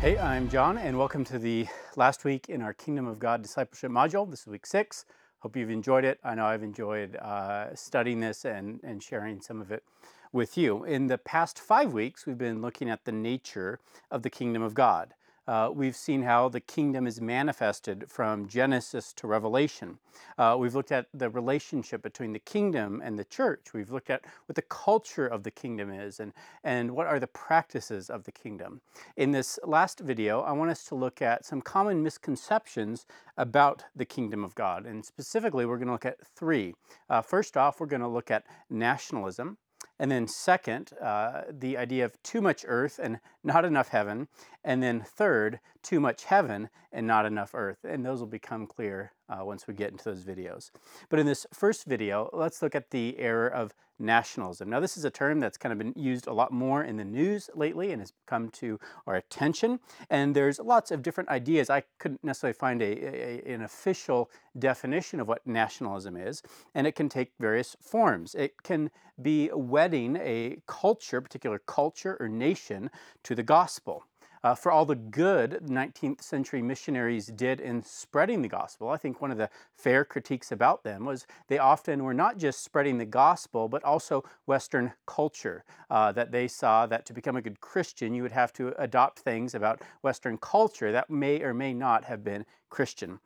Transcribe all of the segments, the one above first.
Hey, I'm John, and welcome to the last week in our Kingdom of God discipleship module. This is week six. Hope you've enjoyed it. I know I've enjoyed uh, studying this and, and sharing some of it with you. In the past five weeks, we've been looking at the nature of the kingdom of God uh, we've seen how the kingdom is manifested from Genesis to Revelation. Uh, we've looked at the relationship between the kingdom and the church. We've looked at what the culture of the kingdom is and, and what are the practices of the kingdom. In this last video, I want us to look at some common misconceptions about the kingdom of God. And specifically, we're going to look at three. Uh, first off, we're going to look at nationalism. And then, second, uh, the idea of too much earth and not enough heaven. And then, third, too much heaven and not enough earth. And those will become clear uh, once we get into those videos. But in this first video, let's look at the error of nationalism. Now, this is a term that's kind of been used a lot more in the news lately and has come to our attention. And there's lots of different ideas. I couldn't necessarily find a, a, an official definition of what nationalism is, and it can take various forms. It can be wedding a culture, particular culture or nation, to the gospel uh, for all the good 19th century missionaries did in spreading the gospel. I think one of the fair critiques about them was they often were not just spreading the gospel, but also Western culture. Uh, that they saw that to become a good Christian, you would have to adopt things about Western culture that may or may not have been Christian.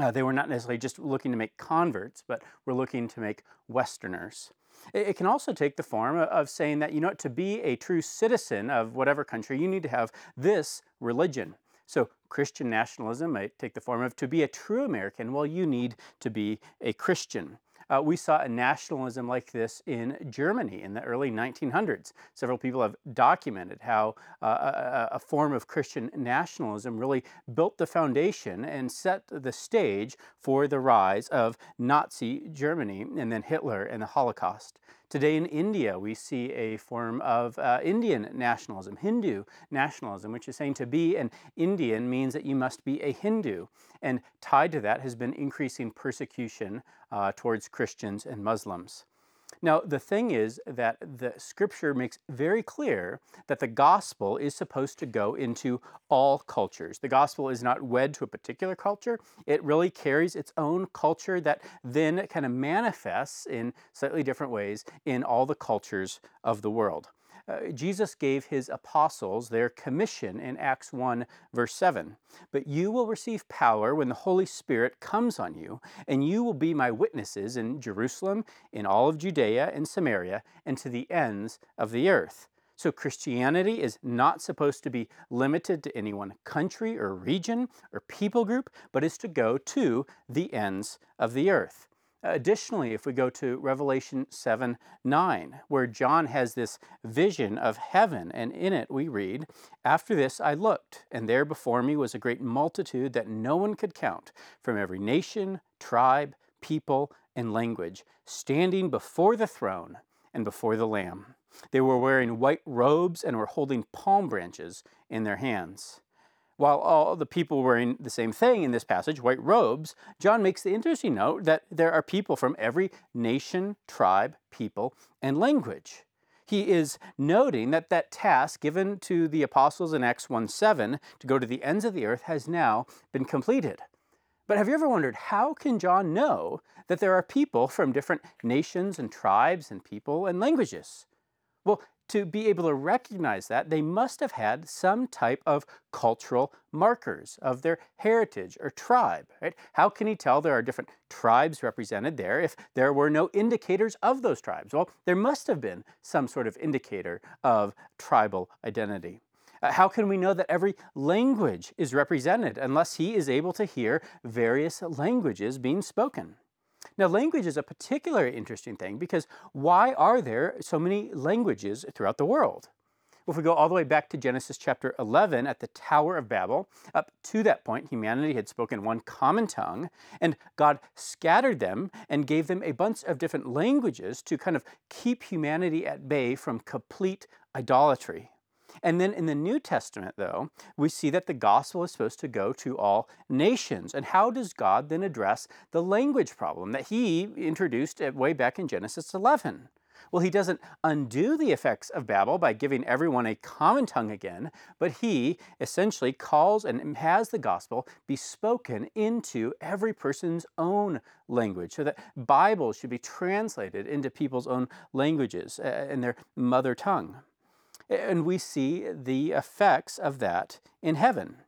Uh, they were not necessarily just looking to make converts, but were looking to make Westerners. It, can also take the form of saying that, you know, to be a true citizen of whatever country, you need to have this religion. So Christian nationalism might take the form of to be a true American, well, you need to be a Christian. Uh, we saw a nationalism like this in Germany in the early 1900s. Several people have documented how uh, a, a, form of Christian nationalism really built the foundation and set the stage for the rise of Nazi Germany and then Hitler and the Holocaust. Today in India, we see a form of uh, Indian nationalism, Hindu nationalism, which is saying to be an Indian means that you must be a Hindu. And tied to that has been increasing persecution uh, towards Christians and Muslims. Now, the thing is that the scripture makes very clear that the gospel is supposed to go into all cultures. The gospel is not wed to a particular culture, it really carries its own culture that then kind of manifests in slightly different ways in all the cultures of the world. Uh, Jesus gave his apostles their commission in Acts 1, verse 7. But you will receive power when the Holy Spirit comes on you, and you will be my witnesses in Jerusalem, in all of Judea and Samaria, and to the ends of the earth. So, Christianity is not supposed to be limited to any one country or region or people group, but is to go to the ends of the earth. Additionally, if we go to Revelation 7 9, where John has this vision of heaven, and in it we read, After this I looked, and there before me was a great multitude that no one could count, from every nation, tribe, people, and language, standing before the throne and before the Lamb. They were wearing white robes and were holding palm branches in their hands. While all the people wearing the same thing in this passage, white robes, John makes the interesting note that there are people from every nation, tribe, people, and language. He is noting that that task given to the apostles in Acts 1 7 to go to the ends of the earth has now been completed. But have you ever wondered how can John know that there are people from different nations and tribes and people and languages? Well, to be able to recognize that, they must have had some type of cultural markers of their heritage or tribe. Right? How can he tell there are different tribes represented there if there were no indicators of those tribes? Well, there must have been some sort of indicator of tribal identity. Uh, how can we know that every language is represented unless he is able to hear various languages being spoken? Now, language is a particularly interesting thing because why are there so many languages throughout the world? Well, if we go all the way back to Genesis chapter 11 at the Tower of Babel, up to that point, humanity had spoken one common tongue, and God scattered them and gave them a bunch of different languages to kind of keep humanity at bay from complete idolatry. And then in the New Testament, though, we see that the gospel is supposed to go to all nations. And how does God then address the language problem that he introduced eh, way back in Genesis 11? Well, he doesn't undo the effects of Babel by giving everyone a common tongue again, but he essentially calls and mm, has the gospel be spoken into every person's own language, so that Bibles should be translated into people's own languages eh, eh, and their mother tongue. And we see the effects of that in heaven.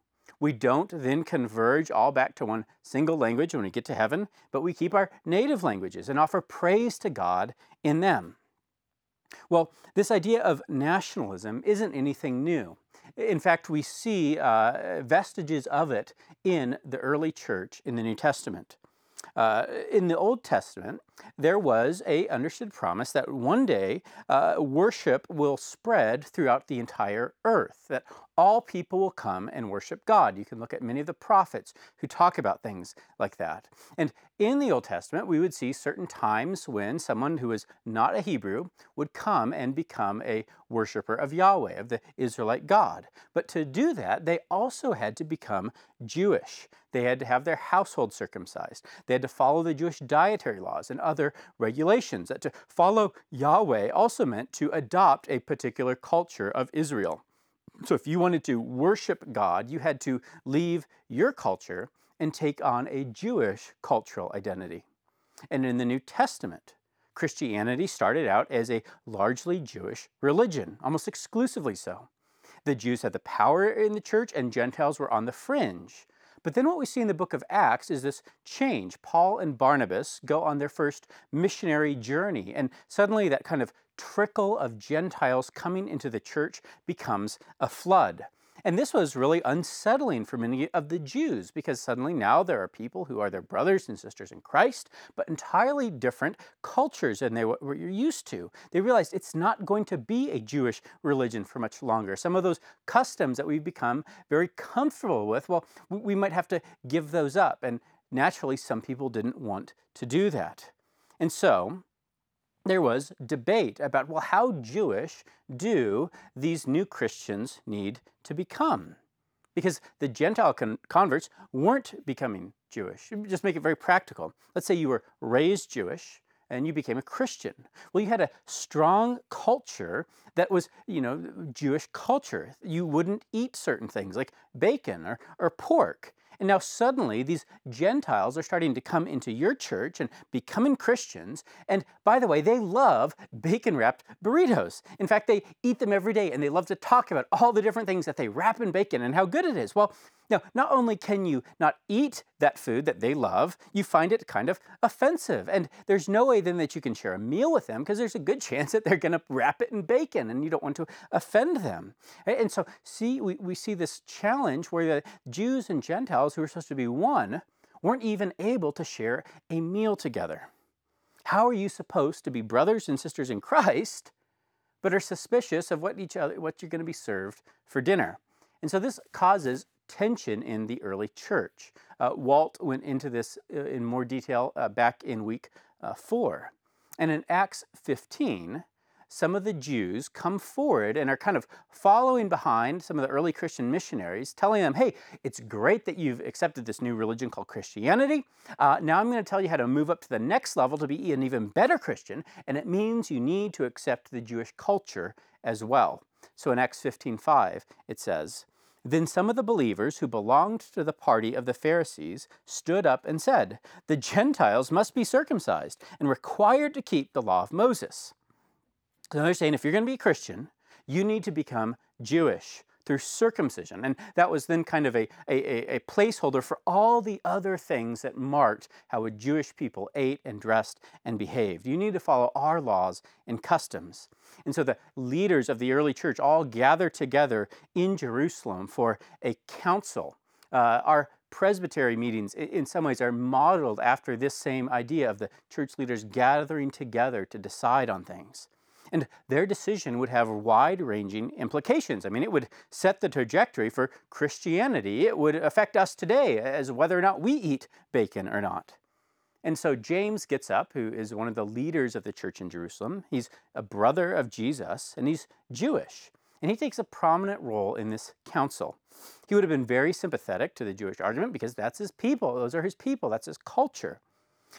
We don't then converge all back to one single language when we get to heaven, but we keep our native languages and offer praise to God in them. Well, this idea of nationalism isn't anything new. In fact, we see uh, vestiges of it in the early church in the New Testament. Uh, in the Old Testament, there was a understood promise that one day uh, worship will spread throughout the entire earth, that all people will come and worship God. You can look at many of the prophets who talk about things like that. And in the Old Testament, we would see certain times when someone who was not a Hebrew would come and become a worshiper of Yahweh, of the Israelite God. But to do that, they also had to become Jewish. They had to have their household circumcised. They had to follow the Jewish dietary laws and other regulations. That to follow Yahweh also meant to adopt a particular culture of Israel. So if you wanted to worship God, you had to leave your culture and take on a Jewish cultural identity. And in the New Testament, Christianity started out as a largely Jewish religion, almost exclusively so. The Jews had the power in the church, and Gentiles were on the fringe. But then what we see in the book of Acts is this change. Paul and Barnabas go on their first missionary journey, and suddenly that kind of trickle of Gentiles coming into the church becomes a flood. And this was really unsettling for many of the Jews because suddenly now there are people who are their brothers and sisters in Christ, but entirely different cultures than they were used to. They realized it's not going to be a Jewish religion for much longer. Some of those customs that we've become very comfortable with, well, we might have to give those up. And naturally, some people didn't want to do that. And so, there was debate about, well, how Jewish do these new Christians need to become? Because the Gentile con- converts weren't becoming Jewish. Just make it very practical. Let's say you were raised Jewish and you became a Christian. Well, you had a strong culture that was, you know, Jewish culture. You wouldn't eat certain things like bacon or, or pork. And now suddenly these Gentiles are starting to come into your church and becoming Christians. And by the way, they love bacon wrapped burritos. In fact, they eat them every day and they love to talk about all the different things that they wrap in bacon and how good it is. Well, now, not only can you not eat that food that they love, you find it kind of offensive. And there's no way then that you can share a meal with them because there's a good chance that they're going to wrap it in bacon and you don't want to offend them. And so, see, we, we see this challenge where the Jews and Gentiles, who are supposed to be one, weren't even able to share a meal together. How are you supposed to be brothers and sisters in Christ, but are suspicious of what each other what you're going to be served for dinner? And so this causes tension in the early church. Uh, Walt went into this uh, in more detail uh, back in week uh, four. And in Acts 15, some of the Jews come forward and are kind of following behind some of the early Christian missionaries, telling them, hey, it's great that you've accepted this new religion called Christianity. Uh, now I'm going to tell you how to move up to the next level to be an even better Christian, and it means you need to accept the Jewish culture as well. So in Acts 15:5, it says, then some of the believers who belonged to the party of the Pharisees stood up and said, The Gentiles must be circumcised and required to keep the law of Moses. So they're saying if you're going to be a Christian, you need to become Jewish through circumcision. And that was then kind of a, a, a, placeholder for all the other things that marked how a Jewish people ate and dressed and behaved. You need to follow our laws and customs. And so the leaders of the early church all gather together in Jerusalem for a council. Uh, our presbytery meetings, in some ways, are modeled after this same idea of the church leaders gathering together to decide on things. And their decision would have wide ranging implications. I mean, it would set the trajectory for Christianity. It would affect us today as whether or not we eat bacon or not. And so James gets up, who is one of the leaders of the church in Jerusalem. He's a brother of Jesus, and he's Jewish. And he takes a prominent role in this council. He would have been very sympathetic to the Jewish argument because that's his people. Those are his people. That's his culture.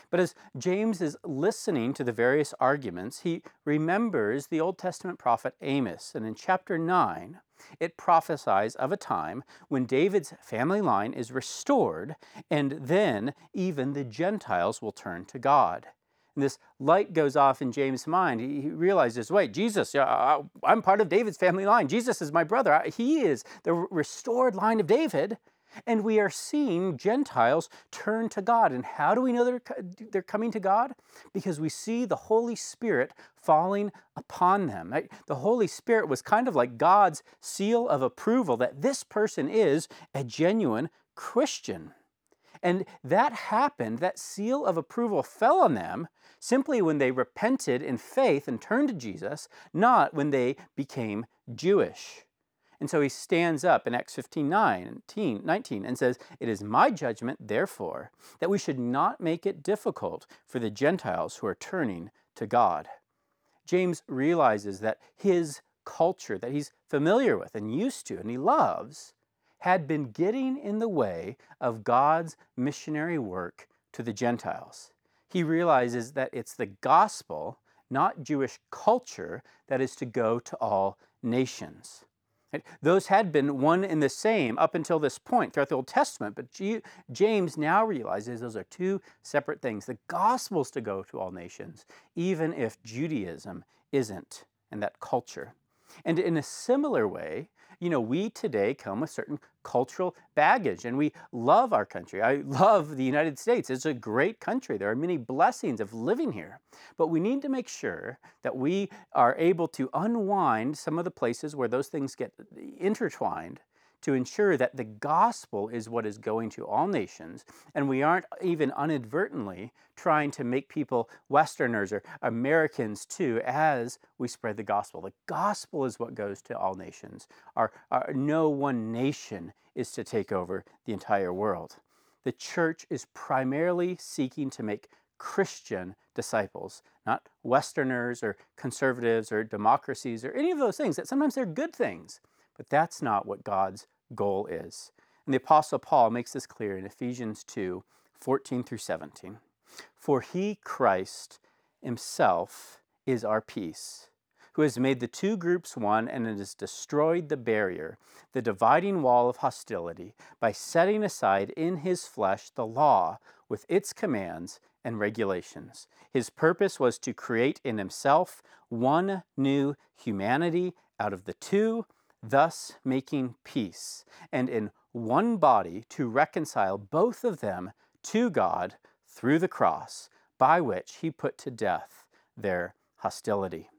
But as James is listening to the various arguments, he remembers the Old Testament prophet Amos. And in chapter 9, it prophesies of a time when David's family line is restored, and then even the Gentiles will turn to God. And this light goes off in James' mind. He realizes, wait, Jesus, I'm part of David's family line. Jesus is my brother. He is the restored line of David. And we are seeing Gentiles turn to God. And how do we know they're, they're coming to God? Because we see the Holy Spirit falling upon them. Right? The Holy Spirit was kind of like God's seal of approval that this person is a genuine Christian. And that happened, that seal of approval fell on them simply when they repented in faith and turned to Jesus, not when they became Jewish. And so he stands up in Acts 15 19, 19 and says, It is my judgment, therefore, that we should not make it difficult for the Gentiles who are turning to God. James realizes that his culture that he's familiar with and used to and he loves had been getting in the way of God's missionary work to the Gentiles. He realizes that it's the gospel, not Jewish culture, that is to go to all nations. Those had been one and the same up until this point throughout the Old Testament, but James now realizes those are two separate things. The gospel's to go to all nations, even if Judaism isn't, and that culture. And in a similar way, you know, we today come with certain cultural baggage and we love our country. I love the United States. It's a great country. There are many blessings of living here. But we need to make sure that we are able to unwind some of the places where those things get intertwined to ensure that the gospel is what is going to all nations, and we aren't even inadvertently trying to make people Westerners or Americans too as we spread the gospel. The gospel is what goes to all nations. Our, our, no one nation is to take over the entire world. The church is primarily seeking to make Christian disciples, not Westerners or conservatives or democracies or any of those things that sometimes they're good things. But that's not what God's goal is. And the Apostle Paul makes this clear in Ephesians 2 14 through 17. For he, Christ, himself is our peace, who has made the two groups one and has destroyed the barrier, the dividing wall of hostility, by setting aside in his flesh the law with its commands and regulations. His purpose was to create in himself one new humanity out of the two thus making peace, and in one body to reconcile both of them to God through the cross, by which he put to death their hostility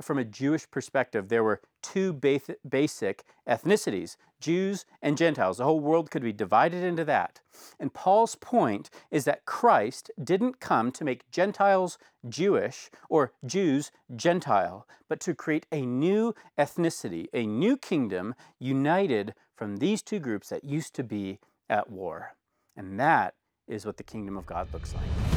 from a Jewish perspective, there were two basic ethnicities Jews and Gentiles. The whole world could be divided into that. And Paul's point is that Christ didn't come to make Gentiles Jewish or Jews Gentile, but to create a new ethnicity, a new kingdom united from these two groups that used to be at war. And that is what the kingdom of God looks like.